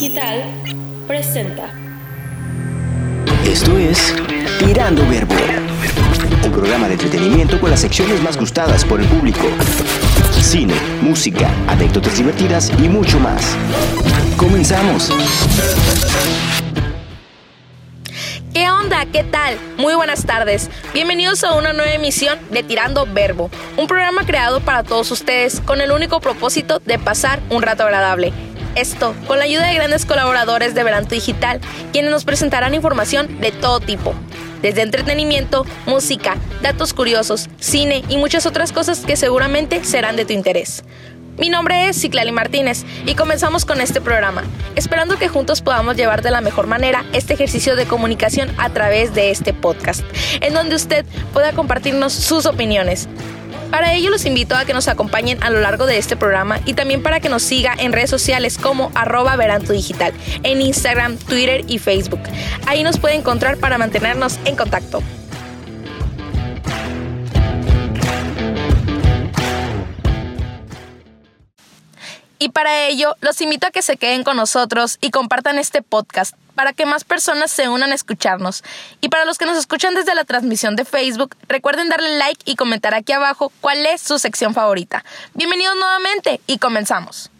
Digital presenta. Esto es Tirando Verbo, un programa de entretenimiento con las secciones más gustadas por el público. Cine, música, anécdotas divertidas y mucho más. Comenzamos. ¿Qué onda? ¿Qué tal? Muy buenas tardes. Bienvenidos a una nueva emisión de Tirando Verbo, un programa creado para todos ustedes con el único propósito de pasar un rato agradable. Esto con la ayuda de grandes colaboradores de Veranto Digital, quienes nos presentarán información de todo tipo, desde entretenimiento, música, datos curiosos, cine y muchas otras cosas que seguramente serán de tu interés. Mi nombre es Ciclali Martínez y comenzamos con este programa, esperando que juntos podamos llevar de la mejor manera este ejercicio de comunicación a través de este podcast, en donde usted pueda compartirnos sus opiniones. Para ello los invito a que nos acompañen a lo largo de este programa y también para que nos siga en redes sociales como arroba Veranto Digital, en Instagram, Twitter y Facebook. Ahí nos puede encontrar para mantenernos en contacto. Y para ello, los invito a que se queden con nosotros y compartan este podcast para que más personas se unan a escucharnos. Y para los que nos escuchan desde la transmisión de Facebook, recuerden darle like y comentar aquí abajo cuál es su sección favorita. Bienvenidos nuevamente y comenzamos.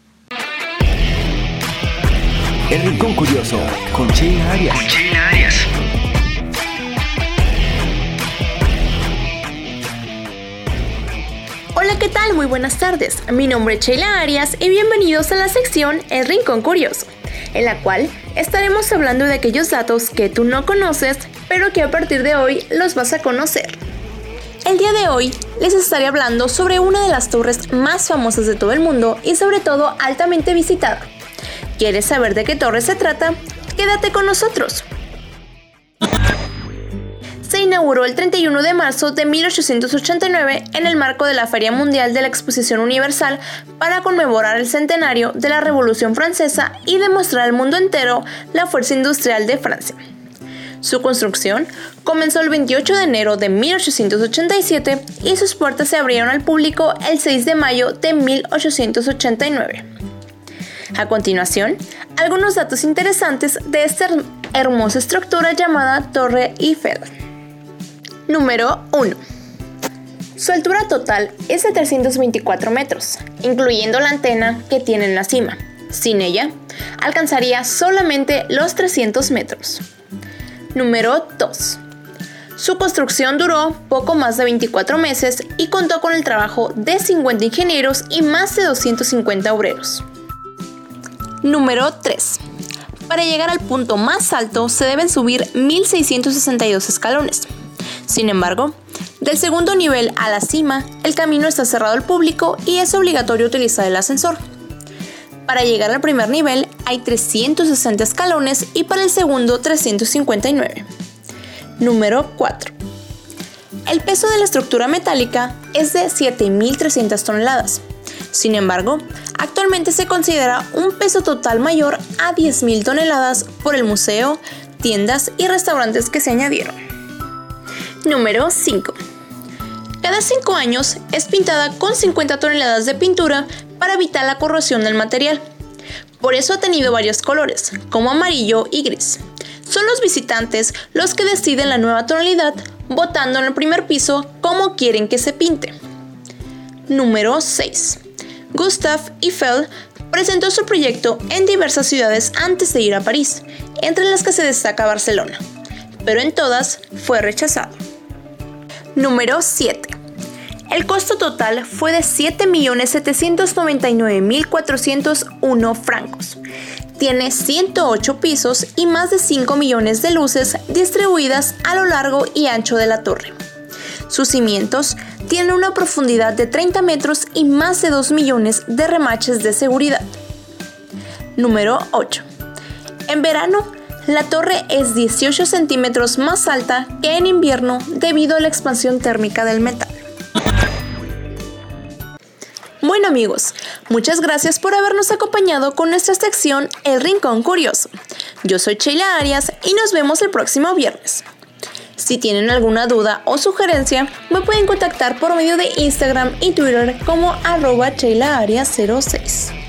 El Rincón Curioso con Sheila Arias. Hola, ¿qué tal? Muy buenas tardes. Mi nombre es Sheila Arias y bienvenidos a la sección El Rincón Curioso, en la cual estaremos hablando de aquellos datos que tú no conoces, pero que a partir de hoy los vas a conocer. El día de hoy les estaré hablando sobre una de las torres más famosas de todo el mundo y sobre todo altamente visitada. ¿Quieres saber de qué torre se trata? Quédate con nosotros inauguró el 31 de marzo de 1889 en el marco de la Feria Mundial de la Exposición Universal para conmemorar el centenario de la Revolución Francesa y demostrar al mundo entero la fuerza industrial de Francia. Su construcción comenzó el 28 de enero de 1887 y sus puertas se abrieron al público el 6 de mayo de 1889. A continuación, algunos datos interesantes de esta hermosa estructura llamada Torre Eiffel. Número 1. Su altura total es de 324 metros, incluyendo la antena que tiene en la cima. Sin ella, alcanzaría solamente los 300 metros. Número 2. Su construcción duró poco más de 24 meses y contó con el trabajo de 50 ingenieros y más de 250 obreros. Número 3. Para llegar al punto más alto se deben subir 1.662 escalones. Sin embargo, del segundo nivel a la cima, el camino está cerrado al público y es obligatorio utilizar el ascensor. Para llegar al primer nivel hay 360 escalones y para el segundo 359. Número 4. El peso de la estructura metálica es de 7.300 toneladas. Sin embargo, actualmente se considera un peso total mayor a 10.000 toneladas por el museo, tiendas y restaurantes que se añadieron. Número 5. Cada 5 años es pintada con 50 toneladas de pintura para evitar la corrosión del material. Por eso ha tenido varios colores, como amarillo y gris. Son los visitantes los que deciden la nueva tonalidad, votando en el primer piso cómo quieren que se pinte. Número 6. Gustav Eiffel presentó su proyecto en diversas ciudades antes de ir a París, entre las que se destaca Barcelona, pero en todas fue rechazado. Número 7. El costo total fue de 7.799.401 francos. Tiene 108 pisos y más de 5 millones de luces distribuidas a lo largo y ancho de la torre. Sus cimientos tienen una profundidad de 30 metros y más de 2 millones de remaches de seguridad. Número 8. En verano, la torre es 18 centímetros más alta que en invierno debido a la expansión térmica del metal. Bueno amigos, muchas gracias por habernos acompañado con nuestra sección El Rincón Curioso. Yo soy Sheila Arias y nos vemos el próximo viernes. Si tienen alguna duda o sugerencia, me pueden contactar por medio de Instagram y Twitter como arroba 06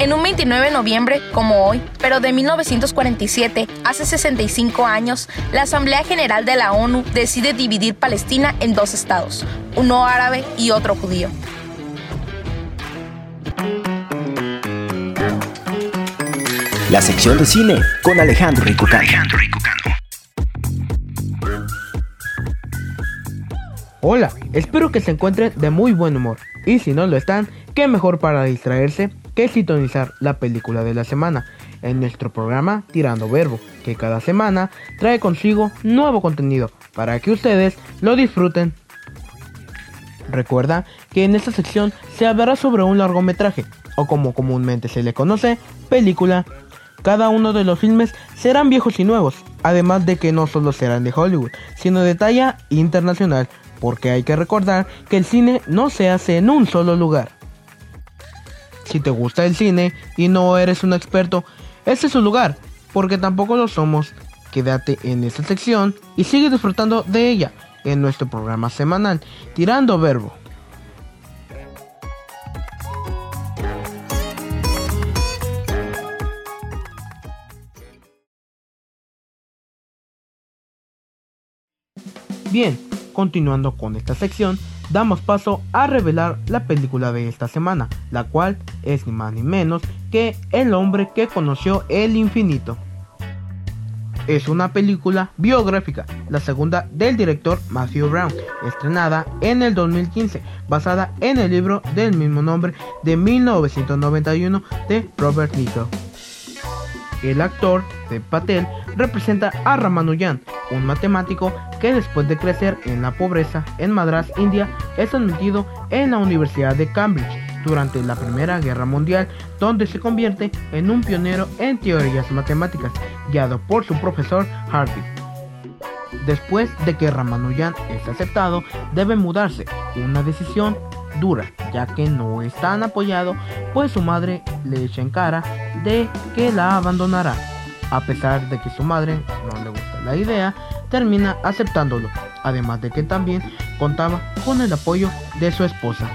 En un 29 de noviembre, como hoy, pero de 1947, hace 65 años, la Asamblea General de la ONU decide dividir Palestina en dos estados, uno árabe y otro judío. La sección de cine con Alejandro Ricucano. Hola, espero que se encuentren de muy buen humor. Y si no lo están, qué mejor para distraerse que sintonizar la película de la semana en nuestro programa Tirando Verbo, que cada semana trae consigo nuevo contenido para que ustedes lo disfruten. Recuerda que en esta sección se hablará sobre un largometraje, o como comúnmente se le conoce, película. Cada uno de los filmes serán viejos y nuevos, además de que no solo serán de Hollywood, sino de talla internacional, porque hay que recordar que el cine no se hace en un solo lugar. Si te gusta el cine y no eres un experto, este es su lugar, porque tampoco lo somos. Quédate en esta sección y sigue disfrutando de ella en nuestro programa semanal, Tirando Verbo. Bien, continuando con esta sección, damos paso a revelar la película de esta semana, la cual es ni más ni menos que El hombre que conoció el infinito. Es una película biográfica, la segunda del director Matthew Brown, estrenada en el 2015, basada en el libro del mismo nombre de 1991 de Robert Nico. El actor de Patel representa a Ramanujan, un matemático que después de crecer en la pobreza en Madras, India, es admitido en la Universidad de Cambridge durante la Primera Guerra Mundial, donde se convierte en un pionero en teorías matemáticas, guiado por su profesor Hardy. Después de que Ramanujan es aceptado, debe mudarse, una decisión dura, ya que no es tan apoyado, pues su madre le echa en cara de que la abandonará. A pesar de que su madre no le gusta la idea, termina aceptándolo, además de que también contaba con el apoyo de su esposa.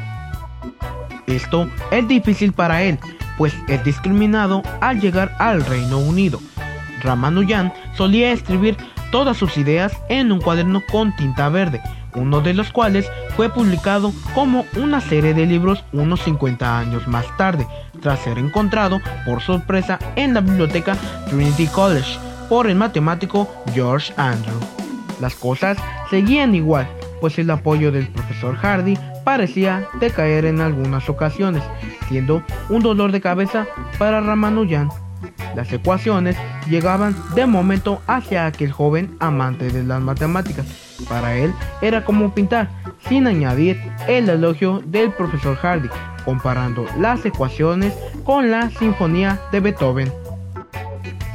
Esto es difícil para él, pues es discriminado al llegar al Reino Unido. Ramanujan solía escribir todas sus ideas en un cuaderno con tinta verde, uno de los cuales fue publicado como una serie de libros unos 50 años más tarde, tras ser encontrado por sorpresa en la biblioteca Trinity College por el matemático George Andrew. Las cosas seguían igual, pues el apoyo del profesor Hardy parecía decaer en algunas ocasiones, siendo un dolor de cabeza para Ramanujan. Las ecuaciones llegaban de momento hacia aquel joven amante de las matemáticas. Para él era como pintar, sin añadir el elogio del profesor Hardy, comparando las ecuaciones con la sinfonía de Beethoven.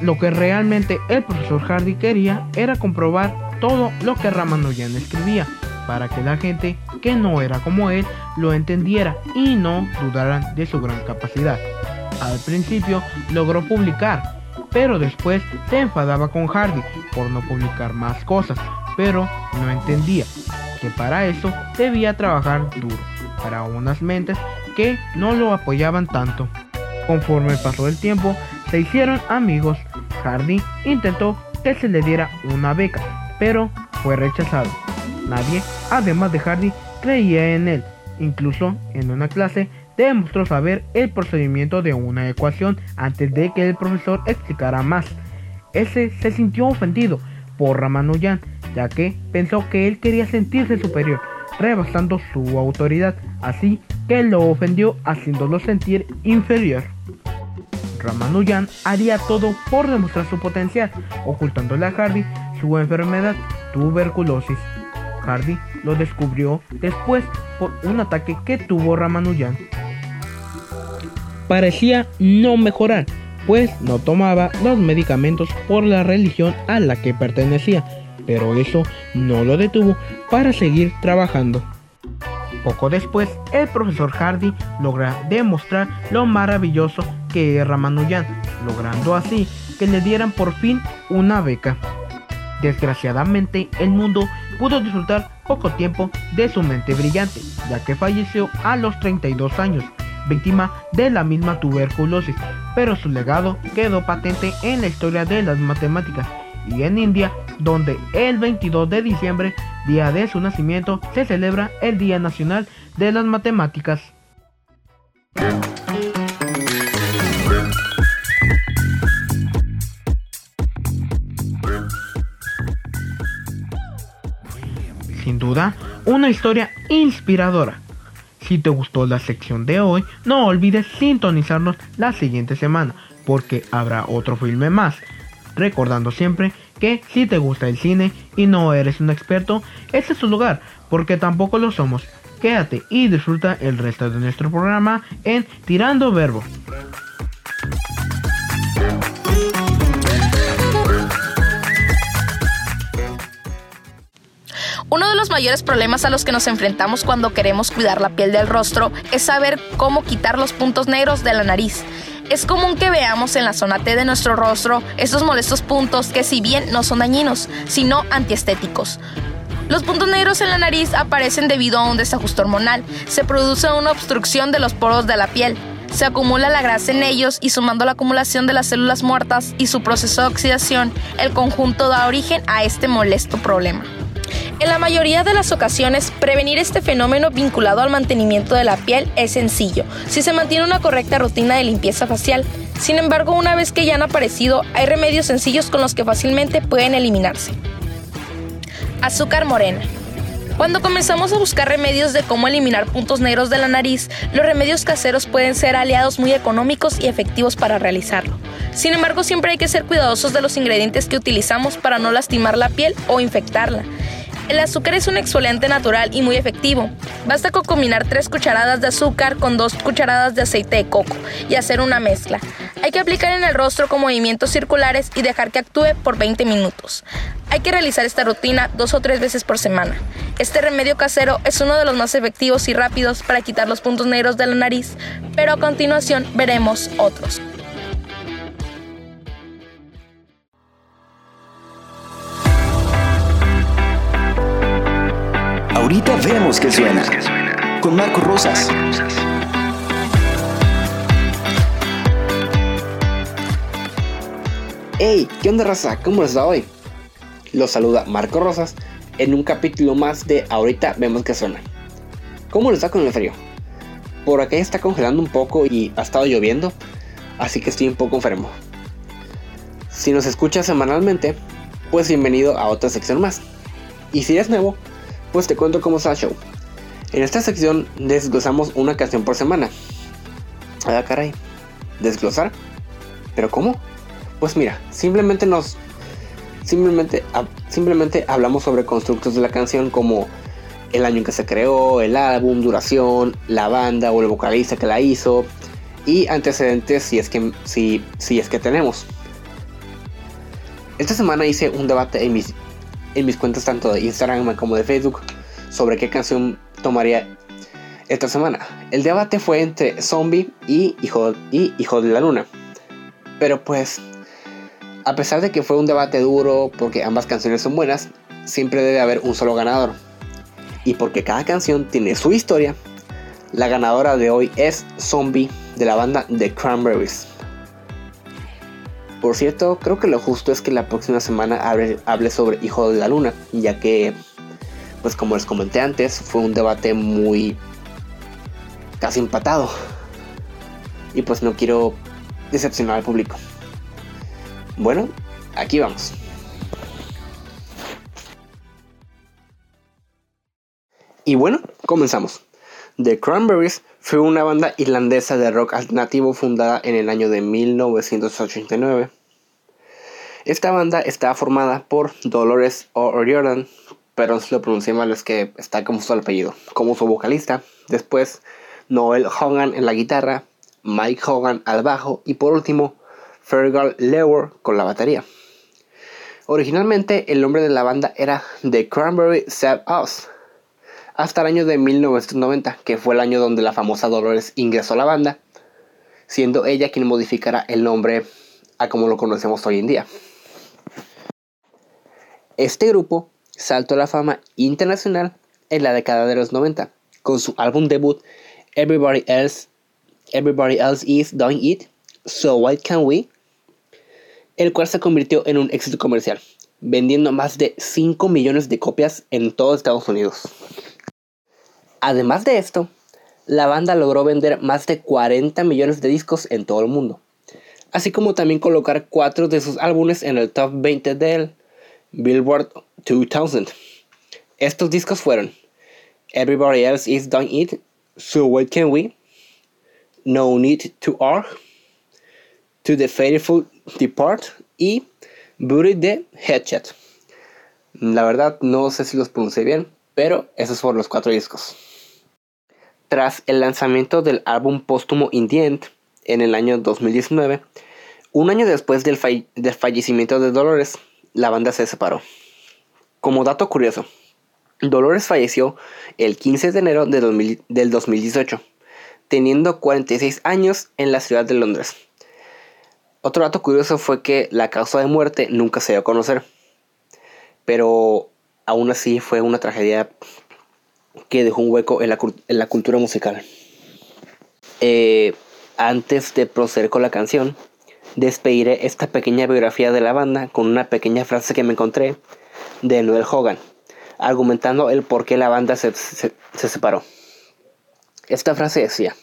Lo que realmente el profesor Hardy quería era comprobar todo lo que Ramanujan escribía, para que la gente que no era como él lo entendiera y no dudaran de su gran capacidad. Al principio logró publicar, pero después se enfadaba con Hardy por no publicar más cosas, pero no entendía que para eso debía trabajar duro, para unas mentes que no lo apoyaban tanto. Conforme pasó el tiempo, se hicieron amigos. Hardy intentó que se le diera una beca, pero fue rechazado. Nadie, además de Hardy, creía en él. Incluso en una clase demostró saber el procedimiento de una ecuación antes de que el profesor explicara más. Ese se sintió ofendido por Ramanujan, ya que pensó que él quería sentirse superior, rebasando su autoridad, así que lo ofendió haciéndolo sentir inferior. Ramanujan haría todo por demostrar su potencial, ocultándole a Hardy su enfermedad, tuberculosis. Hardy lo descubrió después por un ataque que tuvo Ramanujan. Parecía no mejorar, pues no tomaba los medicamentos por la religión a la que pertenecía, pero eso no lo detuvo para seguir trabajando. Poco después, el profesor Hardy logra demostrar lo maravilloso que es Ramanujan, logrando así que le dieran por fin una beca. Desgraciadamente, el mundo pudo disfrutar poco tiempo de su mente brillante, ya que falleció a los 32 años. víctima de la misma tuberculosis, pero su legado quedó patente en la historia de las matemáticas y en India, donde el 22 de diciembre, día de su nacimiento, se celebra el Día Nacional de las Matemáticas. Sin duda, una historia inspiradora. Si te gustó la sección de hoy, no olvides sintonizarnos la siguiente semana, porque habrá otro filme más. Recordando siempre que si te gusta el cine y no eres un experto, este es tu lugar, porque tampoco lo somos. Quédate y disfruta el resto de nuestro programa en Tirando Verbo. Uno de los mayores problemas a los que nos enfrentamos cuando queremos cuidar la piel del rostro es saber cómo quitar los puntos negros de la nariz. Es común que veamos en la zona T de nuestro rostro estos molestos puntos que si bien no son dañinos, sino antiestéticos. Los puntos negros en la nariz aparecen debido a un desajuste hormonal. Se produce una obstrucción de los poros de la piel. Se acumula la grasa en ellos y sumando la acumulación de las células muertas y su proceso de oxidación, el conjunto da origen a este molesto problema. En la mayoría de las ocasiones, prevenir este fenómeno vinculado al mantenimiento de la piel es sencillo, si se mantiene una correcta rutina de limpieza facial. Sin embargo, una vez que ya han aparecido, hay remedios sencillos con los que fácilmente pueden eliminarse. Azúcar morena. Cuando comenzamos a buscar remedios de cómo eliminar puntos negros de la nariz, los remedios caseros pueden ser aliados muy económicos y efectivos para realizarlo. Sin embargo, siempre hay que ser cuidadosos de los ingredientes que utilizamos para no lastimar la piel o infectarla. El azúcar es un exfoliante natural y muy efectivo. Basta con combinar 3 cucharadas de azúcar con 2 cucharadas de aceite de coco y hacer una mezcla. Hay que aplicar en el rostro con movimientos circulares y dejar que actúe por 20 minutos. Hay que realizar esta rutina dos o tres veces por semana. Este remedio casero es uno de los más efectivos y rápidos para quitar los puntos negros de la nariz, pero a continuación veremos otros. Vemos que suena. Con Marco Rosas. Hey, ¿qué onda raza? ¿Cómo les va hoy? Los saluda Marco Rosas en un capítulo más de Ahorita vemos que suena. ¿Cómo les va con el frío? Por acá está congelando un poco y ha estado lloviendo, así que estoy un poco enfermo. Si nos escuchas semanalmente, pues bienvenido a otra sección más. Y si eres nuevo, pues te cuento cómo está el show. En esta sección desglosamos una canción por semana. Ah, caray. ¿Desglosar? ¿Pero cómo? Pues mira, simplemente nos. Simplemente, simplemente hablamos sobre constructos de la canción como el año en que se creó, el álbum, duración, la banda o el vocalista que la hizo y antecedentes si es que, si, si es que tenemos. Esta semana hice un debate en mis en mis cuentas tanto de Instagram como de Facebook sobre qué canción tomaría esta semana. El debate fue entre Zombie y Hijo, y Hijo de la Luna. Pero pues, a pesar de que fue un debate duro porque ambas canciones son buenas, siempre debe haber un solo ganador. Y porque cada canción tiene su historia, la ganadora de hoy es Zombie de la banda The Cranberries. Por cierto, creo que lo justo es que la próxima semana hable, sobre Hijo de la Luna, ya que, pues como les comenté antes, fue un debate muy casi empatado. Y pues no quiero decepcionar al público. Bueno, aquí vamos. Y bueno, comenzamos. The Cranberries fue una banda irlandesa de rock alternativo fundada en el año de 1989. Esta banda está formada por Dolores O'Riordan, pero si lo pronuncié mal es que está como su apellido, como su vocalista. Después Noel Hogan en la guitarra, Mike Hogan al bajo y por último Fergal Lewer con la batería. Originalmente el nombre de la banda era The Cranberry Save Us, hasta el año de 1990, que fue el año donde la famosa Dolores ingresó a la banda, siendo ella quien modificara el nombre a como lo conocemos hoy en día. Este grupo saltó a la fama internacional en la década de los 90 con su álbum debut Everybody Else Everybody Else Is Doing It, So Why Can't We, el cual se convirtió en un éxito comercial, vendiendo más de 5 millones de copias en todo Estados Unidos. Además de esto, la banda logró vender más de 40 millones de discos en todo el mundo, así como también colocar cuatro de sus álbumes en el top 20 del Billboard 2000. Estos discos fueron Everybody Else Is Doing It, So What Can We, No Need to Arg, To the Faithful Depart y Booty the Headshot. La verdad no sé si los pronuncié bien, pero esos fueron los cuatro discos. Tras el lanzamiento del álbum póstumo Indient en el año 2019, un año después del, del fallecimiento de Dolores, la banda se separó. Como dato curioso, Dolores falleció el 15 de enero de del 2018, teniendo 46 años en la ciudad de Londres. Otro dato curioso fue que la causa de muerte nunca se dio a conocer, pero aún así fue una tragedia que dejó un hueco en la, cultura musical. Eh, antes de proceder con la canción, despediré esta pequeña biografía de la banda con una pequeña frase que me encontré de Noel Hogan, argumentando el por qué la banda se, se separó. Esta frase decía,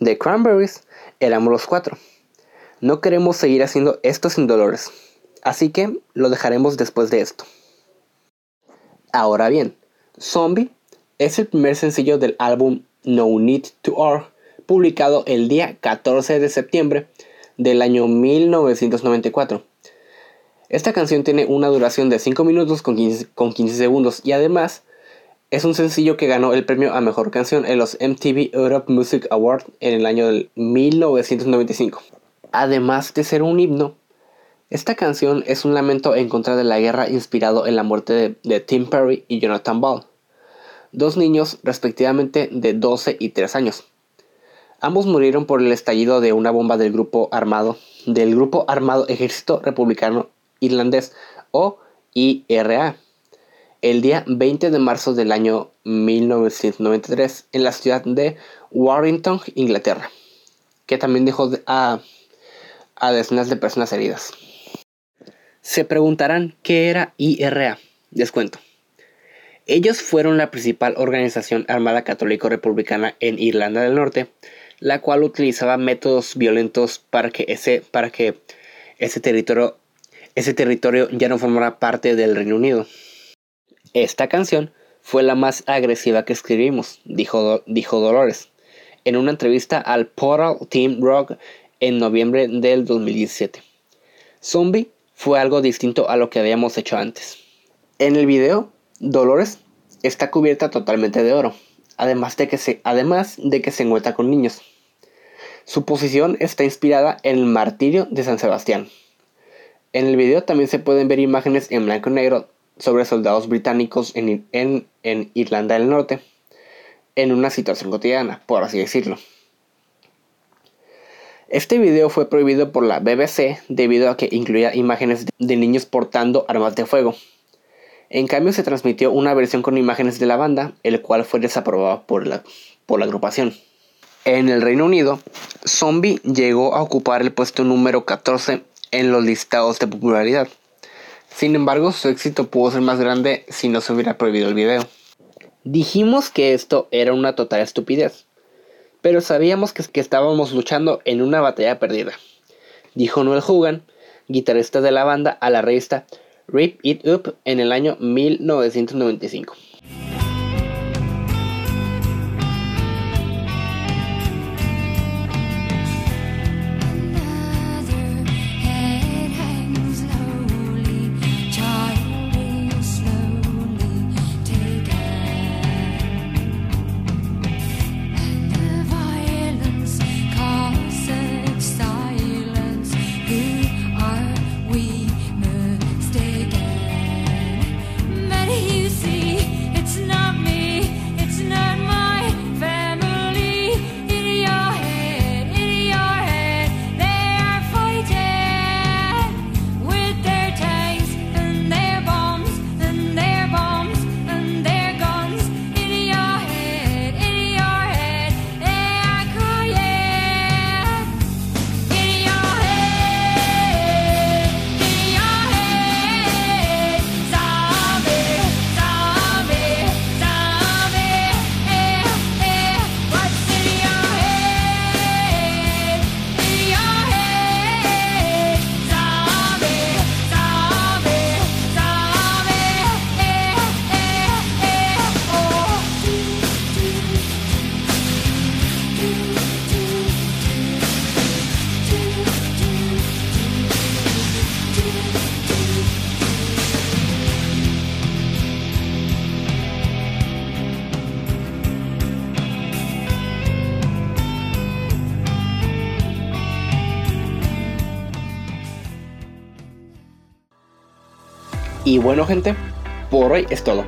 The Cranberries éramos los cuatro. No queremos seguir haciendo esto sin dolores, así que lo dejaremos después de esto. Ahora bien, Zombie es el primer sencillo del álbum No Need to Or, publicado el día 14 de septiembre del año 1994. Esta canción tiene una duración de 5 minutos con 15, segundos y además es un sencillo que ganó el premio a mejor canción en los MTV Europe Music Awards en el año 1995. Además de ser un himno, esta canción es un lamento en contra de la guerra inspirado en la muerte de, de Tim Perry y Jonathan Ball dos niños respectivamente de 12 y 3 años. Ambos murieron por el estallido de una bomba del grupo armado, del grupo armado Ejército Republicano Irlandés o IRA, el día 20 de marzo del año 1993 en la ciudad de Warrington, Inglaterra, que también dejó a, a decenas de personas heridas. Se preguntarán qué era IRA. Descuento. Ellos fueron la principal organización armada católico-republicana en Irlanda del Norte, la cual utilizaba métodos violentos para que ese, para que ese, territorio, ese territorio ya no formara parte del Reino Unido. Esta canción fue la más agresiva que escribimos, dijo, dijo Dolores, en una entrevista al Portal Team Rock en noviembre del 2017. Zombie fue algo distinto a lo que habíamos hecho antes. En el video, Dolores está cubierta totalmente de oro, además de que se, además de que se encuentra con niños. Su posición está inspirada en el martirio de San Sebastián. En el video también se pueden ver imágenes en blanco y negro sobre soldados británicos en, en Irlanda del Norte, en una situación cotidiana, por así decirlo. Este video fue prohibido por la BBC debido a que incluía imágenes de niños portando armas de fuego. En cambio se transmitió una versión con imágenes de la banda, el cual fue desaprobado por la, por la agrupación. En el Reino Unido, Zombie llegó a ocupar el puesto número 14 en los listados de popularidad. Sin embargo, su éxito pudo ser más grande si no se hubiera prohibido el video. Dijimos que esto era una total estupidez, pero sabíamos que, que estábamos luchando en una batalla perdida, dijo Noel Hogan, guitarrista de la banda, a la revista Rip It Up en el año 1995. Y bueno gente, por hoy es todo.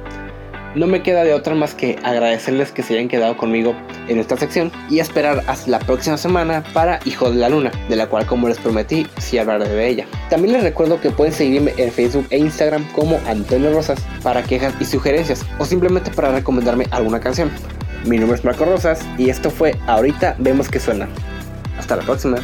No me queda de otra más que agradecerles que se hayan quedado conmigo en esta sección y esperar hasta la próxima semana para Hijo de la Luna, de la cual como les prometí, sí hablaré de ella. También les recuerdo que pueden seguirme en Facebook e Instagram como Antonio Rosas para quejas y sugerencias o simplemente para recomendarme alguna canción. Mi nombre es Marco Rosas y esto fue Ahorita vemos que suena. Hasta la próxima.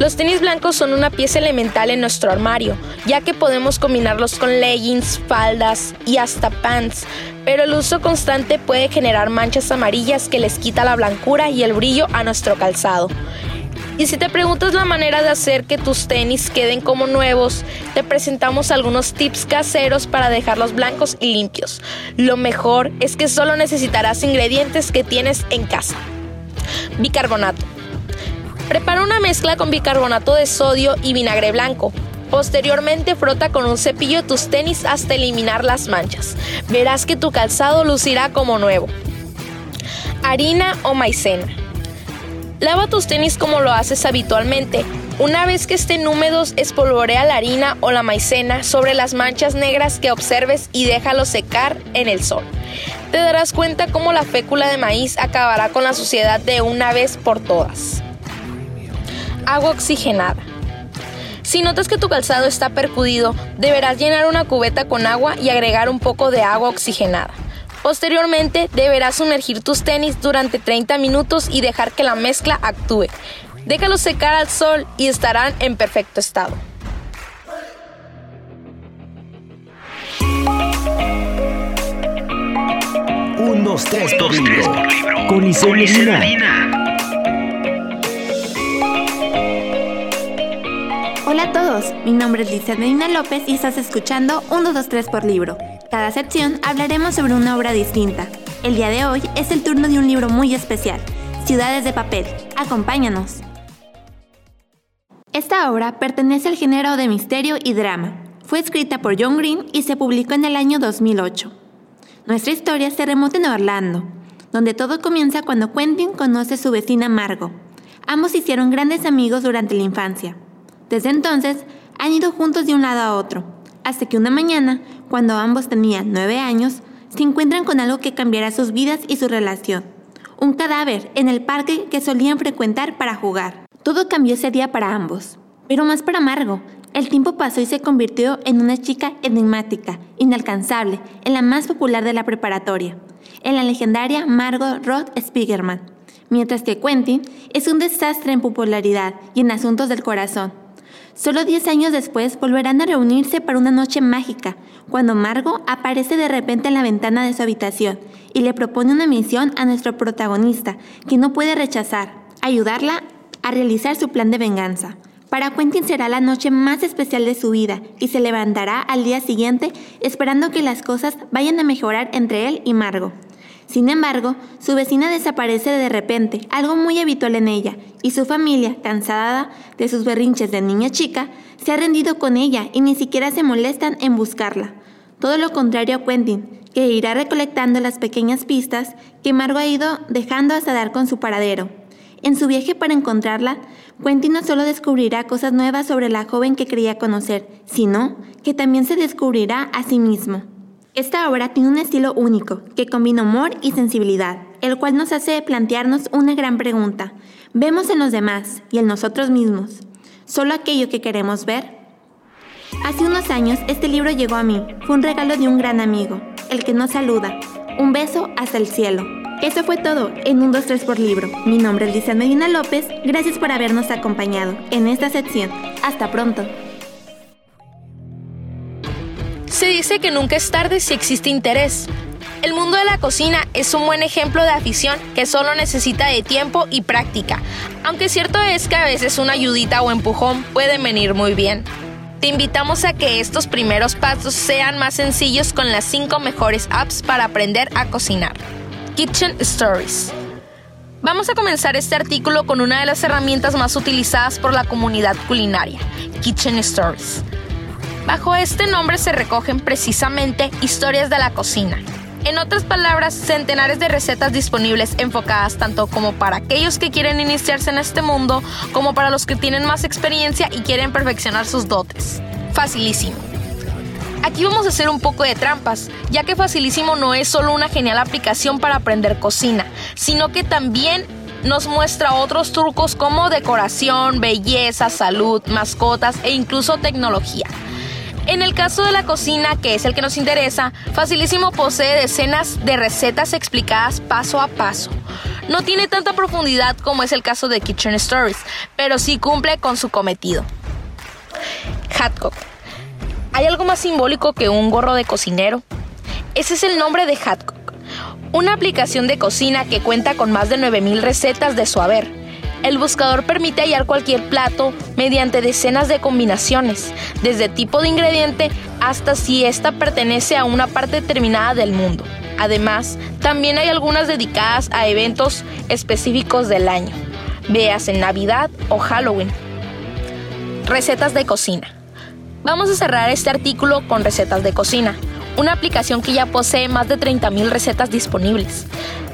Los tenis blancos son una pieza elemental en nuestro armario, ya que podemos combinarlos con leggings, faldas y hasta pants, pero el uso constante puede generar manchas amarillas que les quita la blancura y el brillo a nuestro calzado. Y si te preguntas la manera de hacer que tus tenis queden como nuevos, te presentamos algunos tips caseros para dejarlos blancos y limpios. Lo mejor es que solo necesitarás ingredientes que tienes en casa. Bicarbonato. Prepara una mezcla con bicarbonato de sodio y vinagre blanco. Posteriormente frota con un cepillo tus tenis hasta eliminar las manchas. Verás que tu calzado lucirá como nuevo. Harina o maicena. Lava tus tenis como lo haces habitualmente. Una vez que estén húmedos, espolvorea la harina o la maicena sobre las manchas negras que observes y déjalo secar en el sol. Te darás cuenta cómo la fécula de maíz acabará con la suciedad de una vez por todas agua oxigenada. Si notas que tu calzado está percudido, deberás llenar una cubeta con agua y agregar un poco de agua oxigenada. Posteriormente, deberás sumergir tus tenis durante 30 minutos y dejar que la mezcla actúe. Déjalos secar al sol y estarán en perfecto estado. Un, dos, tres por libro. Con Hola a todos, mi nombre es Lizeth Medina López y estás escuchando 1, 2, 3 por libro. Cada sección hablaremos sobre una obra distinta. El día de hoy es el turno de un libro muy especial, Ciudades de Papel. Acompáñanos. Esta obra pertenece al género de misterio y drama. Fue escrita por John Green y se publicó en el año 2008. Nuestra historia se remonta en Orlando, donde todo comienza cuando Quentin conoce a su vecina Margot. Ambos hicieron grandes amigos durante la infancia. Desde entonces han ido juntos de un lado a otro, hasta que una mañana, cuando ambos tenían nueve años, se encuentran con algo que cambiará sus vidas y su relación. Un cadáver en el parque que solían frecuentar para jugar. Todo cambió ese día para ambos, pero más para Margo. El tiempo pasó y se convirtió en una chica enigmática, inalcanzable, en la más popular de la preparatoria, en la legendaria Margot Roth Spiegelman, mientras que Quentin es un desastre en popularidad y en asuntos del corazón. Solo 10 años después volverán a reunirse para una noche mágica, cuando Margo aparece de repente en la ventana de su habitación y le propone una misión a nuestro protagonista, que no puede rechazar, ayudarla a realizar su plan de venganza. Para Quentin será la noche más especial de su vida y se levantará al día siguiente esperando que las cosas vayan a mejorar entre él y Margo. Sin embargo, su vecina desaparece de repente, algo muy habitual en ella, y su familia, cansada de sus berrinches de niña chica, se ha rendido con ella y ni siquiera se molestan en buscarla. Todo lo contrario a Quentin, que irá recolectando las pequeñas pistas que Margo ha ido dejando hasta dar con su paradero. En su viaje para encontrarla, Quentin no solo descubrirá cosas nuevas sobre la joven que creía conocer, sino que también se descubrirá a sí mismo. Esta obra tiene un estilo único que combina humor y sensibilidad, el cual nos hace plantearnos una gran pregunta. ¿Vemos en los demás y en nosotros mismos solo aquello que queremos ver? Hace unos años este libro llegó a mí. Fue un regalo de un gran amigo, el que nos saluda. Un beso hasta el cielo. Eso fue todo en un 2-3 por libro. Mi nombre es Lisa Medina López. Gracias por habernos acompañado en esta sección. Hasta pronto. Se dice que nunca es tarde si existe interés. El mundo de la cocina es un buen ejemplo de afición que solo necesita de tiempo y práctica, aunque cierto es que a veces una ayudita o empujón puede venir muy bien. Te invitamos a que estos primeros pasos sean más sencillos con las 5 mejores apps para aprender a cocinar. Kitchen Stories. Vamos a comenzar este artículo con una de las herramientas más utilizadas por la comunidad culinaria, Kitchen Stories. Bajo este nombre se recogen precisamente historias de la cocina. En otras palabras, centenares de recetas disponibles enfocadas tanto como para aquellos que quieren iniciarse en este mundo como para los que tienen más experiencia y quieren perfeccionar sus dotes. Facilísimo. Aquí vamos a hacer un poco de trampas, ya que Facilísimo no es solo una genial aplicación para aprender cocina, sino que también nos muestra otros trucos como decoración, belleza, salud, mascotas e incluso tecnología. En el caso de la cocina, que es el que nos interesa, Facilísimo posee decenas de recetas explicadas paso a paso. No tiene tanta profundidad como es el caso de Kitchen Stories, pero sí cumple con su cometido. Hatcock. ¿Hay algo más simbólico que un gorro de cocinero? Ese es el nombre de Hatcock, una aplicación de cocina que cuenta con más de 9000 recetas de su haber. El buscador permite hallar cualquier plato mediante decenas de combinaciones, desde tipo de ingrediente hasta si ésta pertenece a una parte determinada del mundo. Además, también hay algunas dedicadas a eventos específicos del año, veas en Navidad o Halloween. Recetas de cocina. Vamos a cerrar este artículo con recetas de cocina, una aplicación que ya posee más de 30.000 recetas disponibles.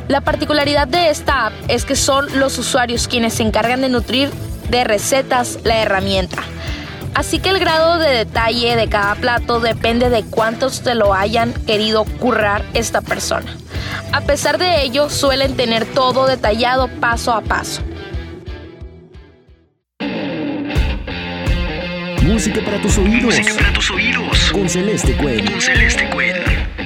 La particularidad de esta app es que son los usuarios quienes se encargan de nutrir de recetas la herramienta. Así que el grado de detalle de cada plato depende de cuántos te lo hayan querido currar esta persona. A pesar de ello, suelen tener todo detallado paso a paso. Música para tus oídos. Música para tus oídos. Con Celeste Cuello. Con Celeste Cuello.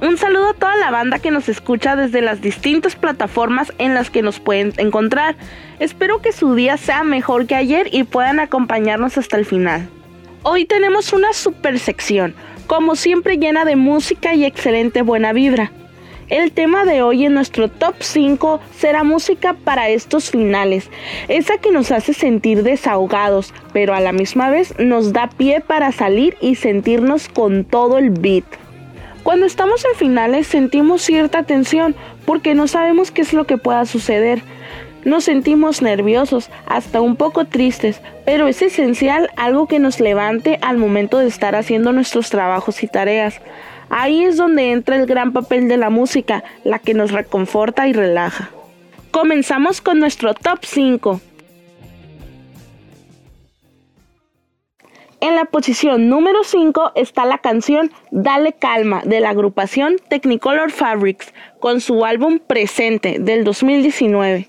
Un saludo a toda la banda que nos escucha desde las distintas plataformas en las que nos pueden encontrar. Espero que su día sea mejor que ayer y puedan acompañarnos hasta el final. Hoy tenemos una super sección, como siempre llena de música y excelente buena vibra. El tema de hoy en nuestro top 5 será música para estos finales, esa que nos hace sentir desahogados, pero a la misma vez nos da pie para salir y sentirnos con todo el beat. Cuando estamos en finales sentimos cierta tensión porque no sabemos qué es lo que pueda suceder. Nos sentimos nerviosos, hasta un poco tristes, pero es esencial algo que nos levante al momento de estar haciendo nuestros trabajos y tareas. Ahí es donde entra el gran papel de la música, la que nos reconforta y relaja. Comenzamos con nuestro top 5. En la posición número 5 está la canción Dale Calma de la agrupación Technicolor Fabrics con su álbum Presente del 2019.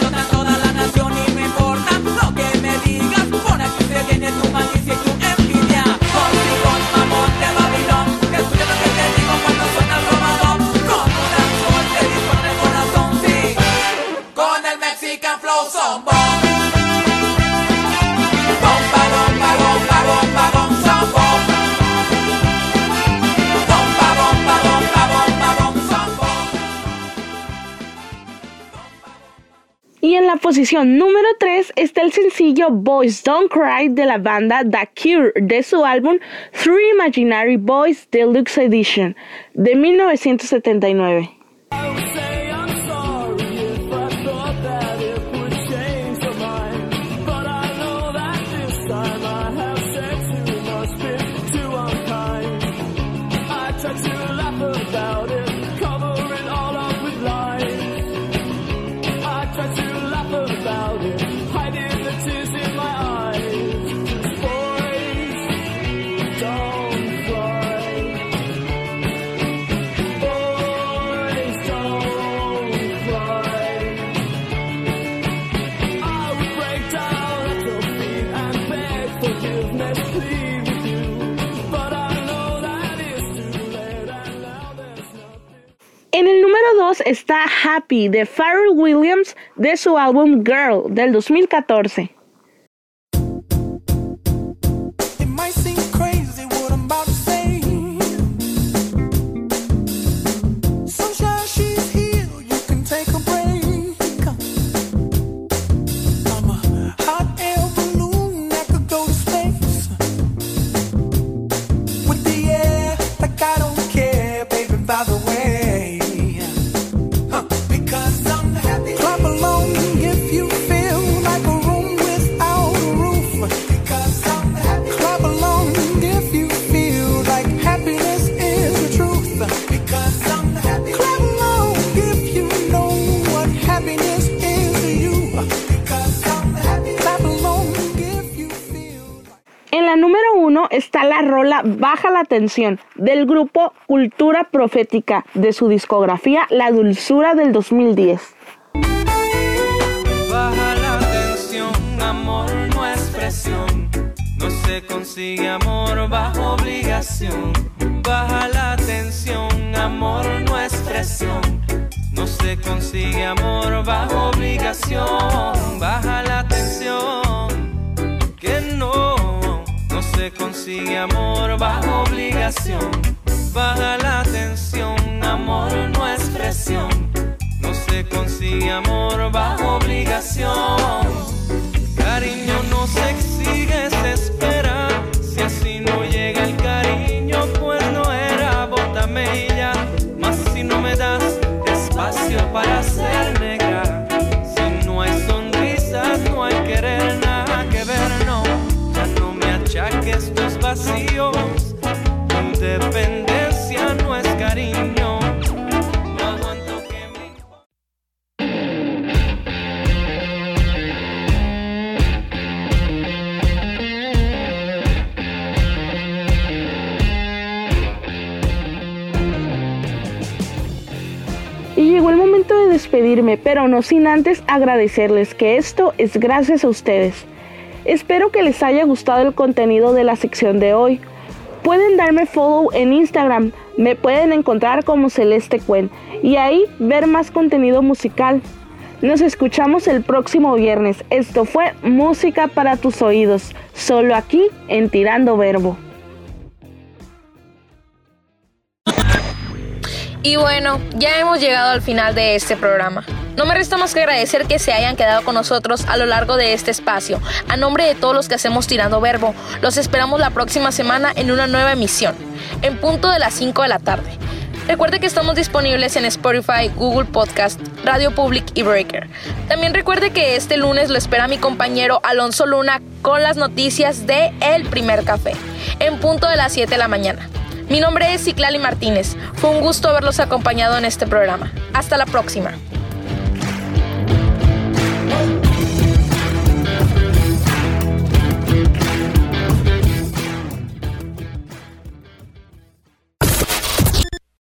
Sota Y en la posición número 3 está el sencillo Boys Don't Cry de la banda The Cure de su álbum Three Imaginary Boys Deluxe Edition de 1979. El número 2 está Happy de Pharrell Williams de su álbum Girl del 2014. Baja la Tensión del grupo Cultura Profética de su discografía La Dulzura del 2010. Baja la tensión, amor no es presión. No se consigue amor bajo obligación. Baja la tensión, amor no es presión. No se consigue amor bajo obligación. Baja la tensión, se consigue amor bajo obligación. Baja la tensión, amor no es presión. No se consigue amor bajo obligación. Despedirme, pero no sin antes agradecerles que esto es gracias a ustedes. Espero que les haya gustado el contenido de la sección de hoy. Pueden darme follow en Instagram, me pueden encontrar como Celeste Cuen y ahí ver más contenido musical. Nos escuchamos el próximo viernes. Esto fue Música para tus oídos, solo aquí en Tirando Verbo. Y bueno, ya hemos llegado al final de este programa. No me resta más que agradecer que se hayan quedado con nosotros a lo largo de este espacio. A nombre de todos los que hacemos Tirando Verbo, los esperamos la próxima semana en una nueva emisión, en punto de las 5 de la tarde. Recuerde que estamos disponibles en Spotify, Google Podcast, Radio Public y Breaker. También recuerde que este lunes lo espera mi compañero Alonso Luna con las noticias de El Primer Café, en punto de las 7 de la mañana. Mi nombre es Ciclali Martínez. Fue un gusto haberlos acompañado en este programa. Hasta la próxima.